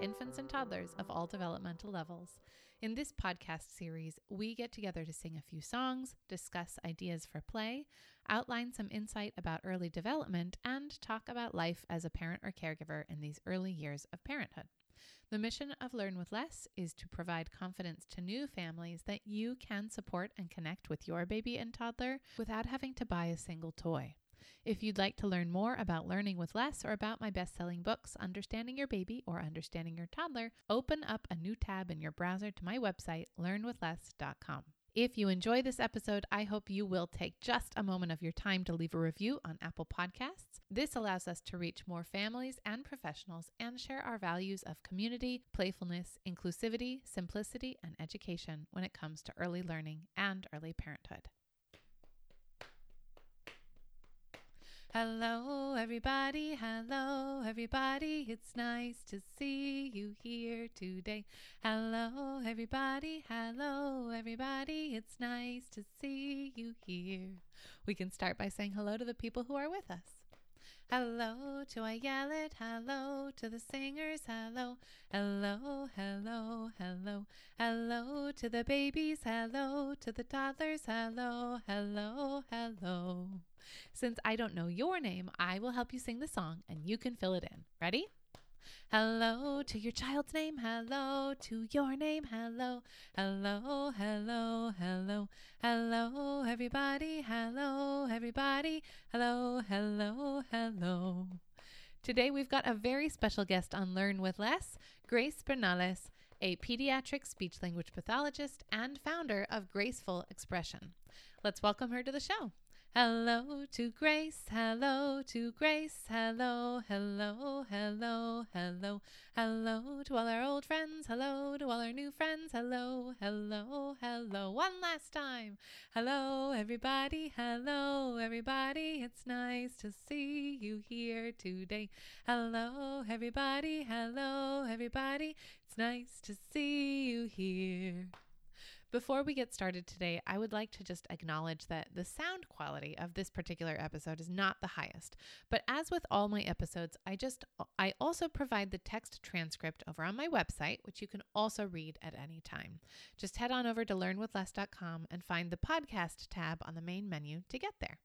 infants and toddlers of all developmental levels. In this podcast series, we get together to sing a few songs, discuss ideas for play, outline some insight about early development, and talk about life as a parent or caregiver in these early years of parenthood. The mission of Learn with Less is to provide confidence to new families that you can support and connect with your baby and toddler without having to buy a single toy. If you'd like to learn more about learning with less or about my best selling books, Understanding Your Baby or Understanding Your Toddler, open up a new tab in your browser to my website, learnwithless.com. If you enjoy this episode, I hope you will take just a moment of your time to leave a review on Apple Podcasts. This allows us to reach more families and professionals and share our values of community, playfulness, inclusivity, simplicity, and education when it comes to early learning and early parenthood. Hello, everybody. Hello, everybody. It's nice to see you here today. Hello, everybody. Hello, everybody. It's nice to see you here. We can start by saying hello to the people who are with us. Hello to I yell it, hello to the singers, hello, hello, hello, hello, hello to the babies, hello to the toddlers, hello, hello, hello. Since I don't know your name, I will help you sing the song and you can fill it in. Ready? Hello to your child's name. Hello to your name. Hello, hello, hello, hello, hello, everybody. Hello, everybody. Hello, hello, hello. Today we've got a very special guest on Learn with Less, Grace Bernales, a pediatric speech language pathologist and founder of Graceful Expression. Let's welcome her to the show. Hello to Grace, hello to Grace, hello, hello, hello, hello, hello to all our old friends, hello to all our new friends, hello, hello, hello. One last time. Hello, everybody, hello, everybody. It's nice to see you here today. Hello, everybody, hello, everybody. It's nice to see you here. Before we get started today, I would like to just acknowledge that the sound quality of this particular episode is not the highest. But as with all my episodes, I just I also provide the text transcript over on my website, which you can also read at any time. Just head on over to learnwithless.com and find the podcast tab on the main menu to get there.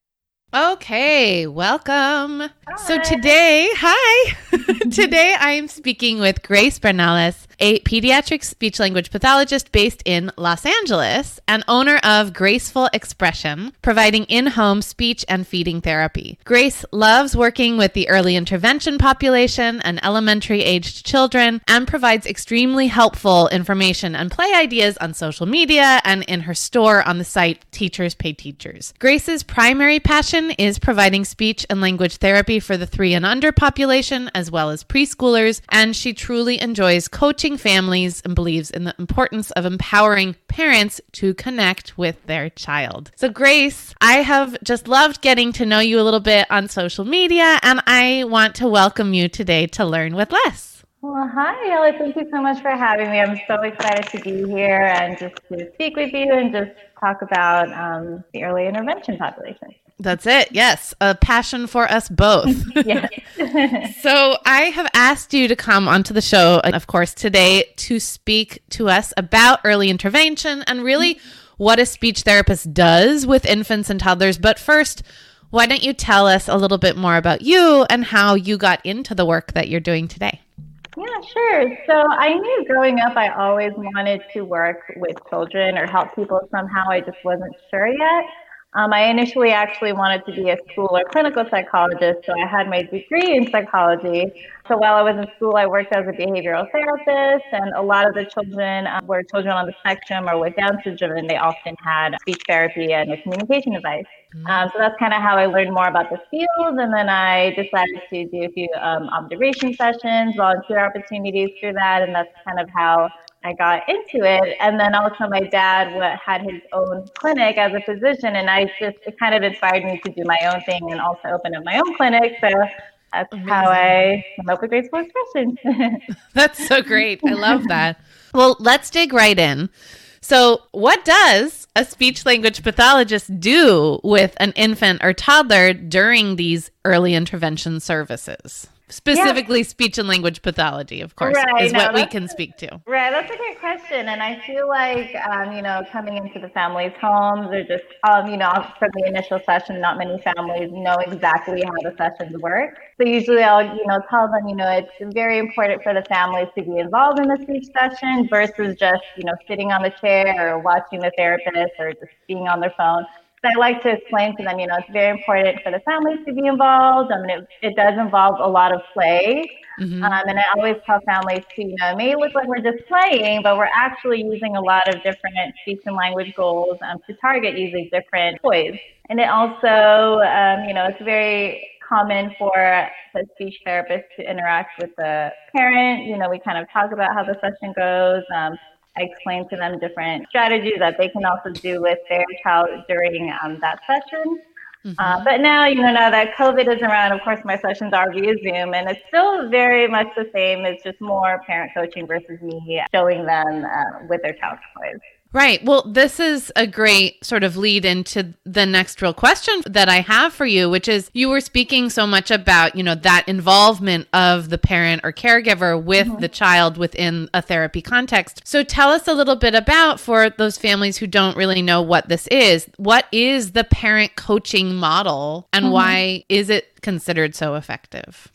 Okay, welcome. Hi. So today, hi. today I am speaking with Grace Bernales, a pediatric speech language pathologist based in Los Angeles and owner of Graceful Expression, providing in-home speech and feeding therapy. Grace loves working with the early intervention population and elementary aged children and provides extremely helpful information and play ideas on social media and in her store on the site Teachers Pay Teachers. Grace's primary passion is providing speech and language therapy for the three and under population as well as preschoolers, and she truly enjoys coaching families and believes in the importance of empowering parents to connect with their child. So, Grace, I have just loved getting to know you a little bit on social media, and I want to welcome you today to Learn with Less. Well, hi, Ella. Thank you so much for having me. I'm so excited to be here and just to speak with you and just talk about um, the early intervention population. That's it. Yes. A passion for us both. so I have asked you to come onto the show, of course, today to speak to us about early intervention and really what a speech therapist does with infants and toddlers. But first, why don't you tell us a little bit more about you and how you got into the work that you're doing today? Yeah, sure. So I knew growing up I always wanted to work with children or help people somehow. I just wasn't sure yet. Um, I initially actually wanted to be a school or clinical psychologist, so I had my degree in psychology. So while I was in school, I worked as a behavioral therapist, and a lot of the children um, were children on the spectrum or with Down syndrome, and they often had speech therapy and a communication device. Mm-hmm. Um, so that's kind of how I learned more about the field, and then I decided to do a few um, observation sessions, volunteer opportunities through that, and that's kind of how I got into it. And then also my dad had his own clinic as a physician, and I just it kind of inspired me to do my own thing and also open up my own clinic. So that's Amazing. how I came up with graceful expression. that's so great. I love that. Well, let's dig right in. So, what does a speech language pathologist do with an infant or toddler during these early intervention services? Specifically yeah. speech and language pathology, of course, right, is no, what we can speak to. Right, that's a great question, and I feel like um, you know coming into the family's homes or just um, you know from the initial session, not many families know exactly how the sessions work. So usually I'll you know tell them you know it's very important for the families to be involved in the speech session versus just you know sitting on the chair or watching the therapist or just being on their phone. I like to explain to them, you know, it's very important for the families to be involved. I mean, it, it does involve a lot of play. Mm-hmm. Um, and I always tell families to, you know, it may look like we're just playing, but we're actually using a lot of different speech and language goals um, to target using different toys. And it also, um, you know, it's very common for the speech therapist to interact with the parent. You know, we kind of talk about how the session goes. Um, I explain to them different strategies that they can also do with their child during um, that session. Mm-hmm. Uh, but now, you know, now that COVID is around, of course, my sessions are via Zoom, and it's still very much the same. It's just more parent coaching versus me showing them uh, with their child's toys. Right. Well, this is a great sort of lead into the next real question that I have for you, which is you were speaking so much about, you know, that involvement of the parent or caregiver with mm-hmm. the child within a therapy context. So tell us a little bit about for those families who don't really know what this is, what is the parent coaching model and mm-hmm. why is it considered so effective?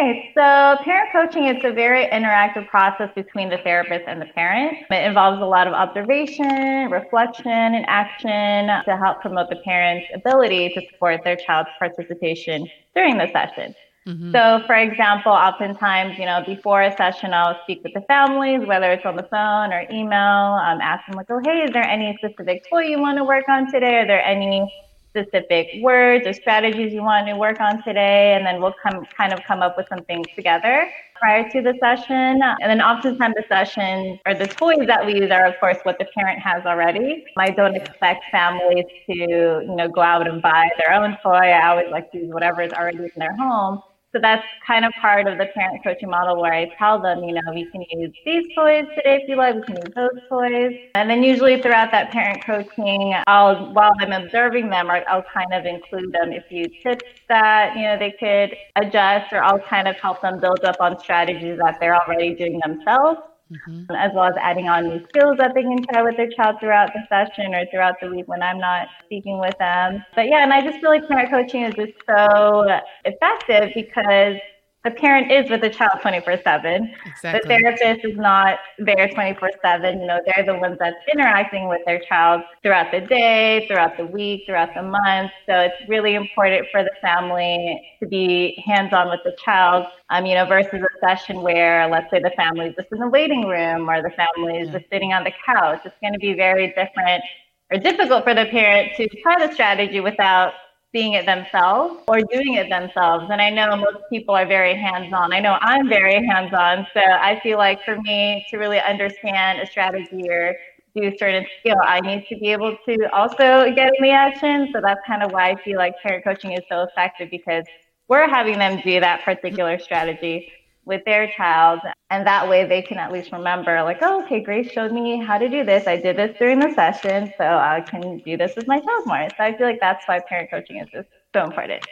Right. So parent coaching is a very interactive process between the therapist and the parent. It involves a lot of observation, reflection, and action to help promote the parent's ability to support their child's participation during the session. Mm-hmm. So, for example, oftentimes, you know, before a session, I'll speak with the families, whether it's on the phone or email, um, ask them like, oh, hey, is there any specific toy you want to work on today? Are there any specific words or strategies you want to work on today, and then we'll come kind of come up with some things together prior to the session. And then oftentimes the session or the toys that we use are of course what the parent has already. I don't expect families to, you know, go out and buy their own toy. I always like to use whatever is already in their home. So that's kind of part of the parent coaching model where I tell them, you know, we can use these toys today if you like, we can use those toys. And then usually throughout that parent coaching, I'll, while I'm observing them, I'll kind of include them a few tips that, you know, they could adjust or I'll kind of help them build up on strategies that they're already doing themselves mm-hmm. as well as adding on new skills that they can try with their child throughout the session or throughout the week when I'm not speaking with them. But yeah, and I just feel like parent coaching is just so effective because the parent is with the child 24 7. The therapist is not there 24 7. You know, they're the ones that's interacting with their child throughout the day, throughout the week, throughout the month. So it's really important for the family to be hands on with the child, um, you know, versus a session where, let's say, the family is just in the waiting room or the family is just sitting on the couch. It's going to be very different or difficult for the parent to try the strategy without seeing it themselves or doing it themselves. And I know most people are very hands on. I know I'm very hands on. So I feel like for me to really understand a strategy or do certain skill, I need to be able to also get in the action. So that's kind of why I feel like parent coaching is so effective because we're having them do that particular strategy with their child. And that way they can at least remember, like, oh, okay, Grace showed me how to do this. I did this during the session, so I can do this with my child more. So I feel like that's why parent coaching is just so important.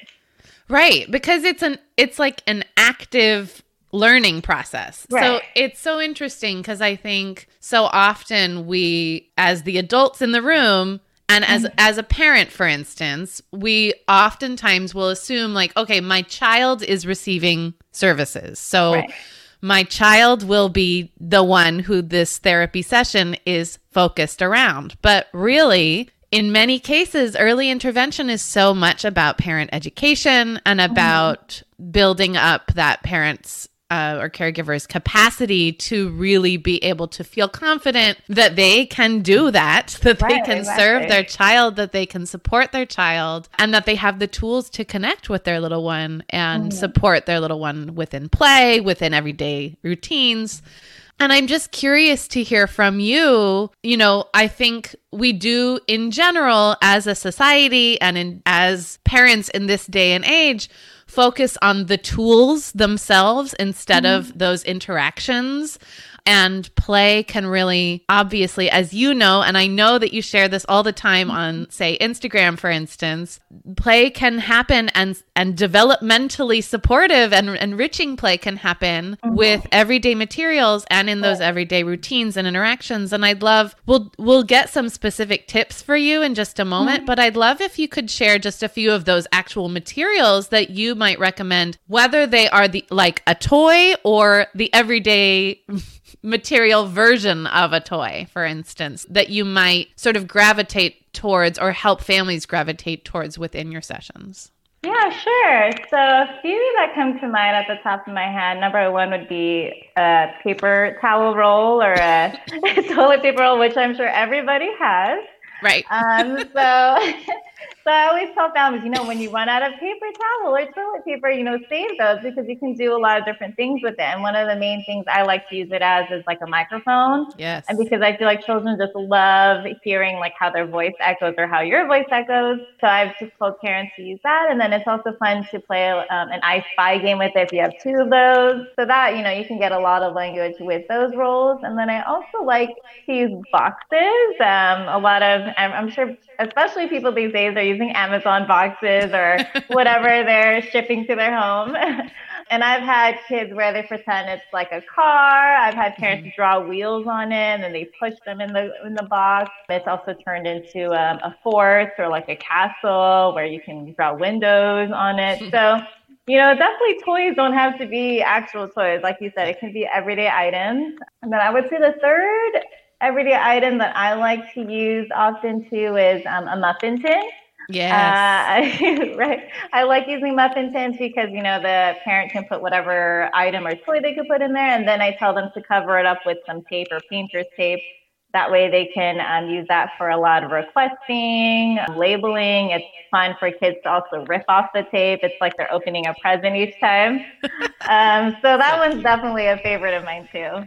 Right, because it's an it's like an active learning process. Right. So it's so interesting because I think so often we as the adults in the room and as mm-hmm. as a parent for instance, we oftentimes will assume like okay, my child is receiving services. So right. my child will be the one who this therapy session is focused around. But really, in many cases, early intervention is so much about parent education and mm-hmm. about mm-hmm. building up that parent's uh, or caregivers capacity to really be able to feel confident that they can do that, that right, they can exactly. serve their child, that they can support their child, and that they have the tools to connect with their little one and mm-hmm. support their little one within play, within everyday routines. And I'm just curious to hear from you. You know, I think we do in general as a society and in, as parents in this day and age focus on the tools themselves instead mm-hmm. of those interactions And play can really, obviously, as you know, and I know that you share this all the time on, say, Instagram, for instance, play can happen and and developmentally supportive and enriching play can happen mm-hmm. with everyday materials and in those everyday routines and interactions. And I'd love we'll we'll get some specific tips for you in just a moment, mm-hmm. but I'd love if you could share just a few of those actual materials that you might recommend, whether they are the like a toy or the everyday material version of a toy, for instance, that you might sort of gravitate towards or help families gravitate towards within your sessions? Yeah, sure. So a few that come to mind at the top of my head. Number one would be a paper towel roll or a toilet paper roll, which I'm sure everybody has. Right. Um, so So I always tell families, you know, when you run out of paper towel or toilet paper, you know, save those because you can do a lot of different things with it. And one of the main things I like to use it as is like a microphone. Yes. And because I feel like children just love hearing like how their voice echoes or how your voice echoes. So I've just told parents to use that. And then it's also fun to play um, an I Spy game with it if you have two of those. So that, you know, you can get a lot of language with those roles. And then I also like to use boxes. Um, a lot of, I'm, I'm sure, especially people these days are using Amazon boxes or whatever they're shipping to their home. and I've had kids where they pretend it's like a car. I've had parents mm-hmm. draw wheels on it and then they push them in the in the box. It's also turned into um, a fort or like a castle where you can draw windows on it. So you know, definitely toys don't have to be actual toys. Like you said, it can be everyday items. And then I would say the third everyday item that I like to use often too is um, a muffin tin. Yes. Uh, right. I like using muffin tins because, you know, the parent can put whatever item or toy they could put in there. And then I tell them to cover it up with some tape or painter's tape. That way they can um, use that for a lot of requesting, labeling. It's fun for kids to also rip off the tape. It's like they're opening a present each time. um, so that one's definitely a favorite of mine too.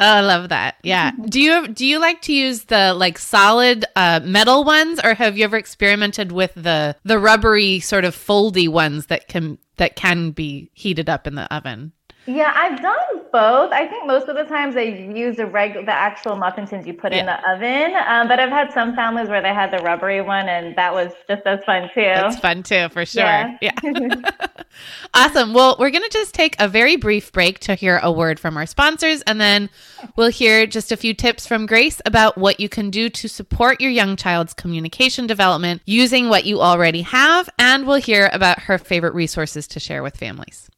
Oh, I love that. Yeah. Do you do you like to use the like solid uh, metal ones, or have you ever experimented with the the rubbery sort of foldy ones that can that can be heated up in the oven? Yeah, I've done both. I think most of the times I use the regular, the actual muffin tins you put yeah. in the oven. Um, but I've had some families where they had the rubbery one, and that was just as fun too. That's fun too, for sure. Yeah. yeah. awesome. Well, we're gonna just take a very brief break to hear a word from our sponsors, and then we'll hear just a few tips from Grace about what you can do to support your young child's communication development using what you already have, and we'll hear about her favorite resources to share with families.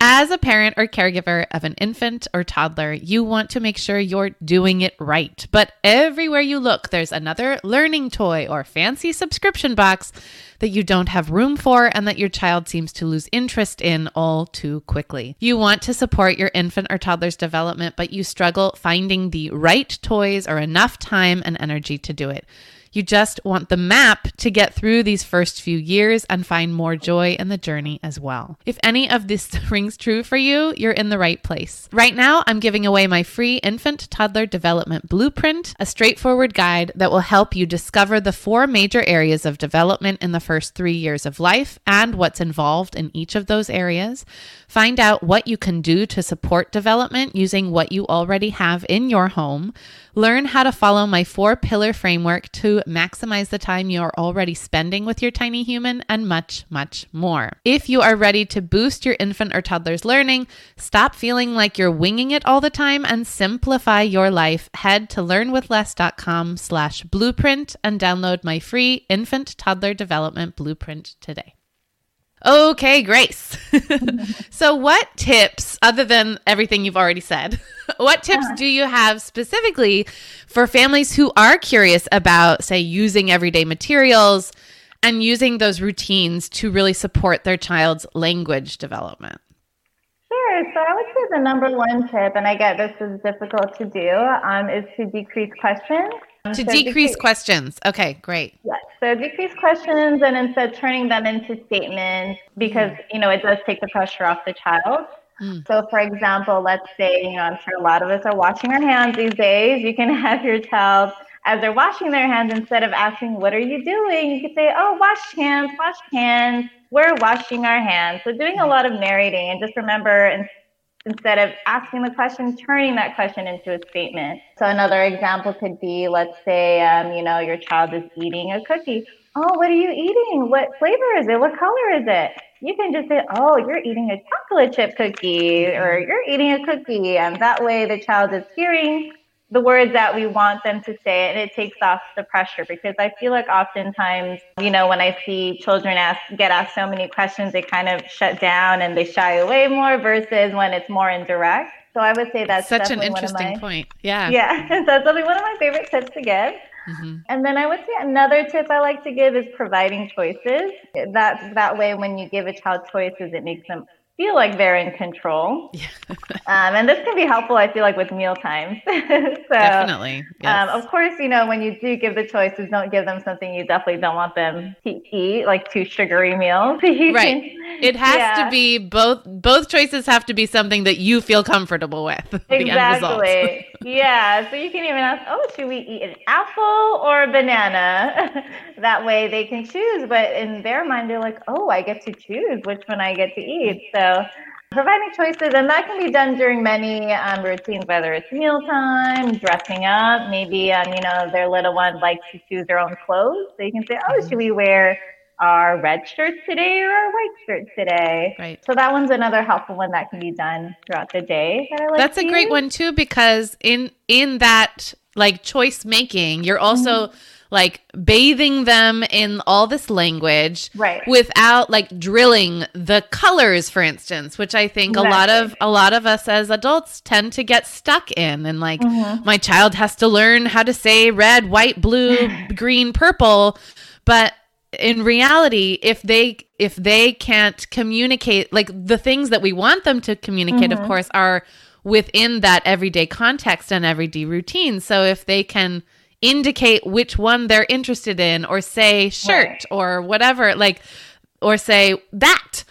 As a parent or caregiver of an infant or toddler, you want to make sure you're doing it right. But everywhere you look, there's another learning toy or fancy subscription box that you don't have room for and that your child seems to lose interest in all too quickly. You want to support your infant or toddler's development, but you struggle finding the right toys or enough time and energy to do it. You just want the map to get through these first few years and find more joy in the journey as well. If any of this rings true for you, you're in the right place. Right now, I'm giving away my free infant toddler development blueprint, a straightforward guide that will help you discover the four major areas of development in the first three years of life and what's involved in each of those areas. Find out what you can do to support development using what you already have in your home. Learn how to follow my four pillar framework to maximize the time you're already spending with your tiny human, and much, much more. If you are ready to boost your infant or toddler's learning, stop feeling like you're winging it all the time, and simplify your life, head to learnwithless.com slash blueprint and download my free infant toddler development blueprint today. Okay, Grace. so, what tips, other than everything you've already said, what tips do you have specifically for families who are curious about, say, using everyday materials and using those routines to really support their child's language development? Sure. So, I would say the number one tip, and I get this is difficult to do, um, is to decrease questions. To so decrease, questions. Okay, great. Yes. So decrease questions and instead turning them into statements because, you know, it does take the pressure off the child. Mm. So, for example, let's say, you know, I'm sure a lot of us are washing our hands these days. You can have your child, as they're washing their hands, instead of asking, What are you doing? You could say, Oh, wash hands, wash hands. We're washing our hands. So, doing a lot of narrating and just remember, and instead of asking the question, turning that question into a statement. So another example could be, let's say, um, you know, your child is eating a cookie. Oh, what are you eating? What flavor is it? What color is it? You can just say, oh, you're eating a chocolate chip cookie or you're eating a cookie. And that way the child is hearing the words that we want them to say and it takes off the pressure because I feel like oftentimes, you know, when I see children ask get asked so many questions, they kind of shut down and they shy away more versus when it's more indirect. So I would say that's such an interesting my, point. Yeah. Yeah. so that's definitely one of my favorite tips to give. Mm-hmm. And then I would say another tip I like to give is providing choices. That that way when you give a child choices, it makes them feel like they're in control. Yeah. um, and this can be helpful, I feel like, with meal times. so, definitely. Um, yes. Um, of course, you know, when you do give the choices, don't give them something you definitely don't want them to eat, like two sugary meals. right. It has yeah. to be both. Both choices have to be something that you feel comfortable with. Exactly. Yeah. So you can even ask, oh, should we eat an apple or a banana? that way they can choose. But in their mind, they're like, oh, I get to choose which one I get to eat. So providing choices, and that can be done during many um, routines, whether it's mealtime, dressing up, maybe um, you know their little one likes to choose their own clothes, so you can say, "Oh, should we wear our red shirts today or our white shirts today?" Right. So that one's another helpful one that can be done throughout the day. That like That's a great one too, because in in that like choice making, you're also mm-hmm like bathing them in all this language right. without like drilling the colors for instance which i think exactly. a lot of a lot of us as adults tend to get stuck in and like mm-hmm. my child has to learn how to say red white blue green purple but in reality if they if they can't communicate like the things that we want them to communicate mm-hmm. of course are within that everyday context and everyday routine so if they can indicate which one they're interested in or say shirt right. or whatever like or say that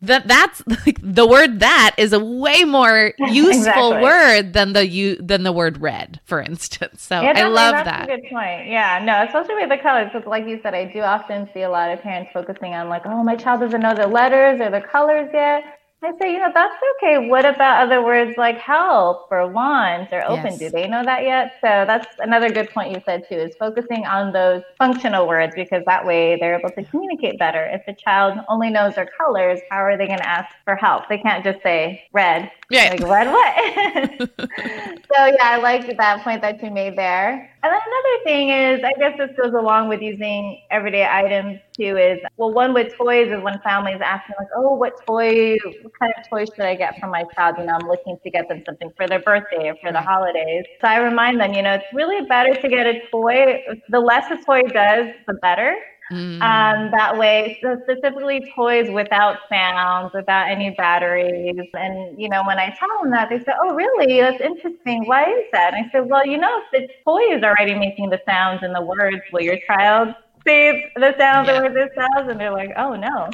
that that's like the word that is a way more useful exactly. word than the you than the word red for instance. So yeah, i love that's that. a good point. Yeah no especially with the colors because like you said i do often see a lot of parents focusing on like oh my child doesn't know the letters or the colors yet I say, you know, that's okay. What about other words like help or want or open? Yes. Do they know that yet? So that's another good point you said too, is focusing on those functional words because that way they're able to communicate better. If a child only knows their colors, how are they going to ask for help? They can't just say red. Yeah. Like, red what? so yeah, I like that point that you made there. And then another thing is, I guess this goes along with using everyday items too, is well, one with toys is when families ask me like, oh, what toy, what kind of toy should I get for my child? You know, I'm looking to get them something for their birthday or for the mm-hmm. holidays. So I remind them, you know, it's really better to get a toy. The less a toy does, the better. Mm. Um, that way, so specifically toys without sounds, without any batteries. And, you know, when I tell them that, they say, oh, really? That's interesting. Why is that? And I said, well, you know, if the toy is already making the sounds and the words, will your child save the sounds yeah. or the sounds? And they're like, oh, no.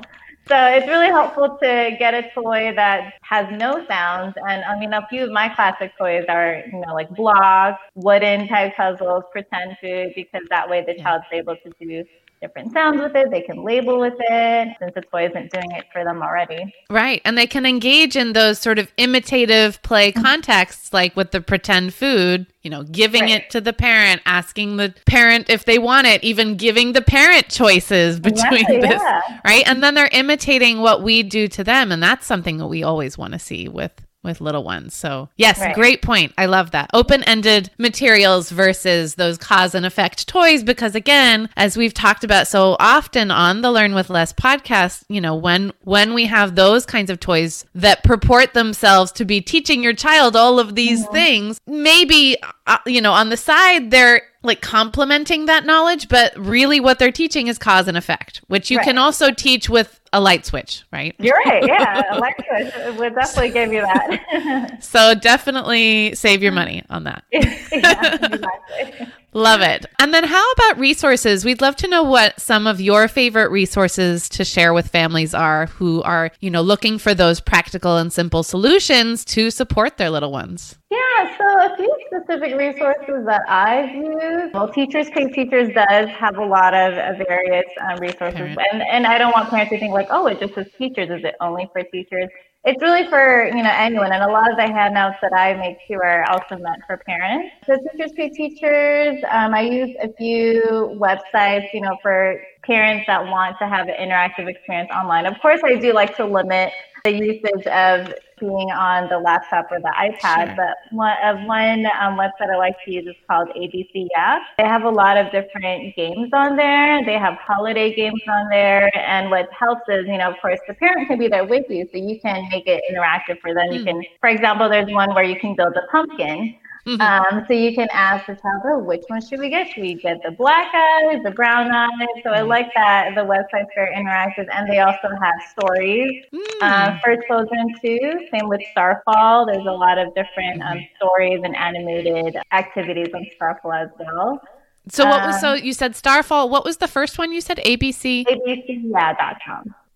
So it's really helpful to get a toy that has no sounds. And I mean, a few of my classic toys are, you know, like blocks, wooden type puzzles, pretend food, because that way the child's able to do different sounds with it. They can label with it since the toy isn't doing it for them already. Right. And they can engage in those sort of imitative play mm-hmm. contexts, like with the pretend food, you know, giving right. it to the parent, asking the parent if they want it, even giving the parent choices between yeah, this. Yeah. Right. And then they're imitating what we do to them. And that's something that we always want to see with with little ones. So, yes, right. great point. I love that. Open ended materials versus those cause and effect toys. Because, again, as we've talked about so often on the Learn with Less podcast, you know, when, when we have those kinds of toys that purport themselves to be teaching your child all of these mm-hmm. things, maybe, uh, you know, on the side, they're like complementing that knowledge, but really what they're teaching is cause and effect, which you right. can also teach with a light switch, right? You're right. Yeah, a light switch would definitely give you that. so definitely save your money on that. yeah, exactly. Love it. And then how about resources? We'd love to know what some of your favorite resources to share with families are who are, you know, looking for those practical and simple solutions to support their little ones. Yeah, so a few specific resources that I've used. Well, Teachers Pay Teachers does have a lot of, various um, resources, and and I don't want parents to think like, oh, it just says teachers. Is it only for teachers? it's really for you know anyone, and a lot of the handouts that I make too are also meant for parents. So teachers pay teachers. Um, I use a few websites, you know, for parents that want to have an interactive experience online. Of course, I do like to limit the usage of being on the laptop or the iPad. Sure. But one of one um, website I like to use is called ABCya. They have a lot of different games on there. They have holiday games on there, and what helps is, you know, of course, the parent can be there with you, so you can make it interactive for them. Mm. You hmm. can, for example, there's one where you can build a pumpkin. Mm-hmm. Um, so you can ask the child, oh, which one should we get? Should we get the black eyes, the brown eyes? So I mm-hmm. like that. The website's very interactive, and they also have stories mm. uh, for children too. Same with Starfall. There's a lot of different um, mm-hmm. stories and animated activities on Starfall as well. So what was so um, you said Starfall? What was the first one you said? ABC.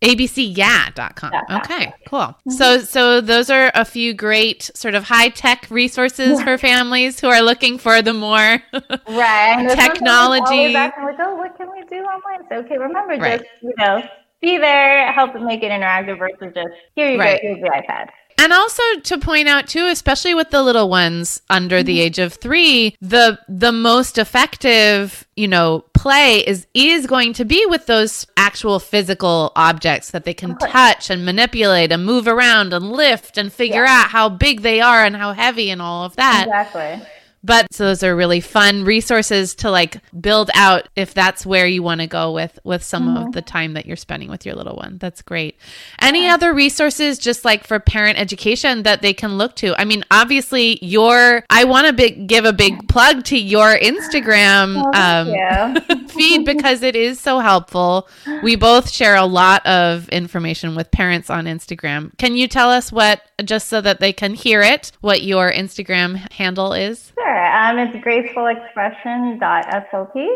ABCya.com. Okay, cool. Mm-hmm. So so those are a few great sort of high-tech resources for families who are looking for the more right technology. Back and like, oh, what can we do online? So okay, remember right. just, you know, be there, help make it interactive versus just here you right. go, here's the iPad. And also to point out too, especially with the little ones under the mm-hmm. age of 3, the the most effective, you know, play is is going to be with those actual physical objects that they can touch and manipulate and move around and lift and figure yeah. out how big they are and how heavy and all of that. Exactly. But so those are really fun resources to like build out if that's where you want to go with with some mm-hmm. of the time that you're spending with your little one. That's great. Any yeah. other resources just like for parent education that they can look to? I mean, obviously your I want to big give a big plug to your Instagram oh, um, feed because it is so helpful. We both share a lot of information with parents on Instagram. Can you tell us what just so that they can hear it, what your Instagram handle is? Sure. Um, it's gracefulexpression.slp.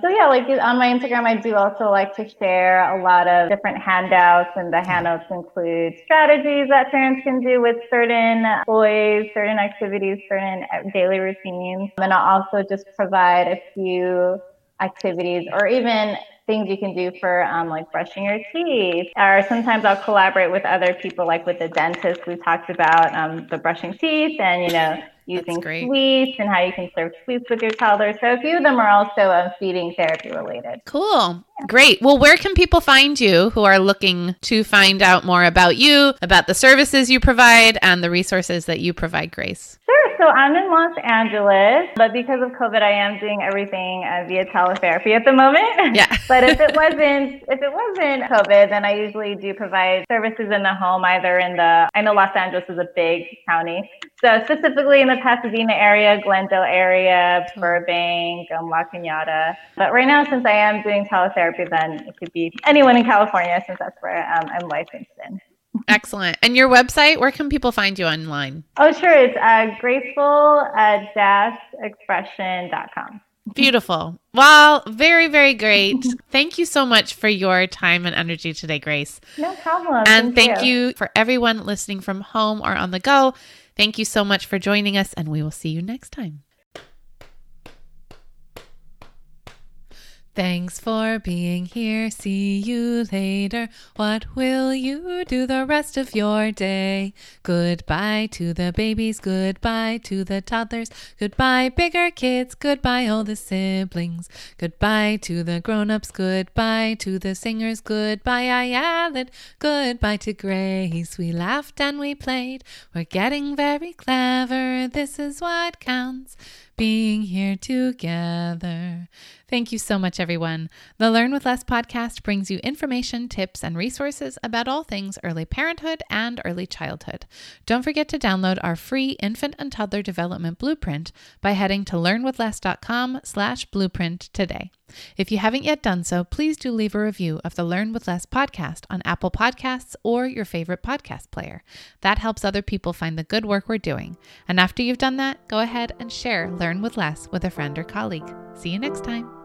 So yeah, like on my Instagram, I do also like to share a lot of different handouts, and the handouts include strategies that parents can do with certain toys, certain activities, certain daily routines. And I'll also just provide a few activities or even things you can do for um, like brushing your teeth. Or sometimes I'll collaborate with other people, like with the dentist. We talked about um, the brushing teeth and, you know, using sweets and how you can serve sweets with your toddler. So a few of them are also uh, feeding therapy related. Cool. Yeah. Great. Well, where can people find you who are looking to find out more about you, about the services you provide, and the resources that you provide, Grace? Sure. So I'm in Los Angeles, but because of COVID, I am doing everything uh, via teletherapy at the moment. Yeah. but if it wasn't, if it wasn't COVID, then I usually do provide services in the home, either in the. I know Los Angeles is a big county, so specifically in the Pasadena area, Glendale area, Burbank, um, La Cañada. But right now, since I am doing teletherapy, then it could be anyone in California, since that's where um, I'm licensed. Excellent. And your website, where can people find you online? Oh, sure. It's uh, graceful-expression.com. Beautiful. Well, very, very great. Thank you so much for your time and energy today, Grace. No problem. And thank, thank you. you for everyone listening from home or on the go. Thank you so much for joining us, and we will see you next time. Thanks for being here. See you later. What will you do the rest of your day? Goodbye to the babies. Goodbye to the toddlers. Goodbye, bigger kids. Goodbye, all the siblings. Goodbye to the grown ups. Goodbye to the singers. Goodbye, added. Goodbye to Grace. We laughed and we played. We're getting very clever. This is what counts being here together. Thank you so much, everyone. The Learn with Less podcast brings you information, tips, and resources about all things early parenthood and early childhood. Don't forget to download our free infant and toddler development blueprint by heading to learnwithless.com slash blueprint today. If you haven't yet done so, please do leave a review of the Learn with Less podcast on Apple Podcasts or your favorite podcast player. That helps other people find the good work we're doing. And after you've done that, go ahead and share Learn with Less with a friend or colleague. See you next time.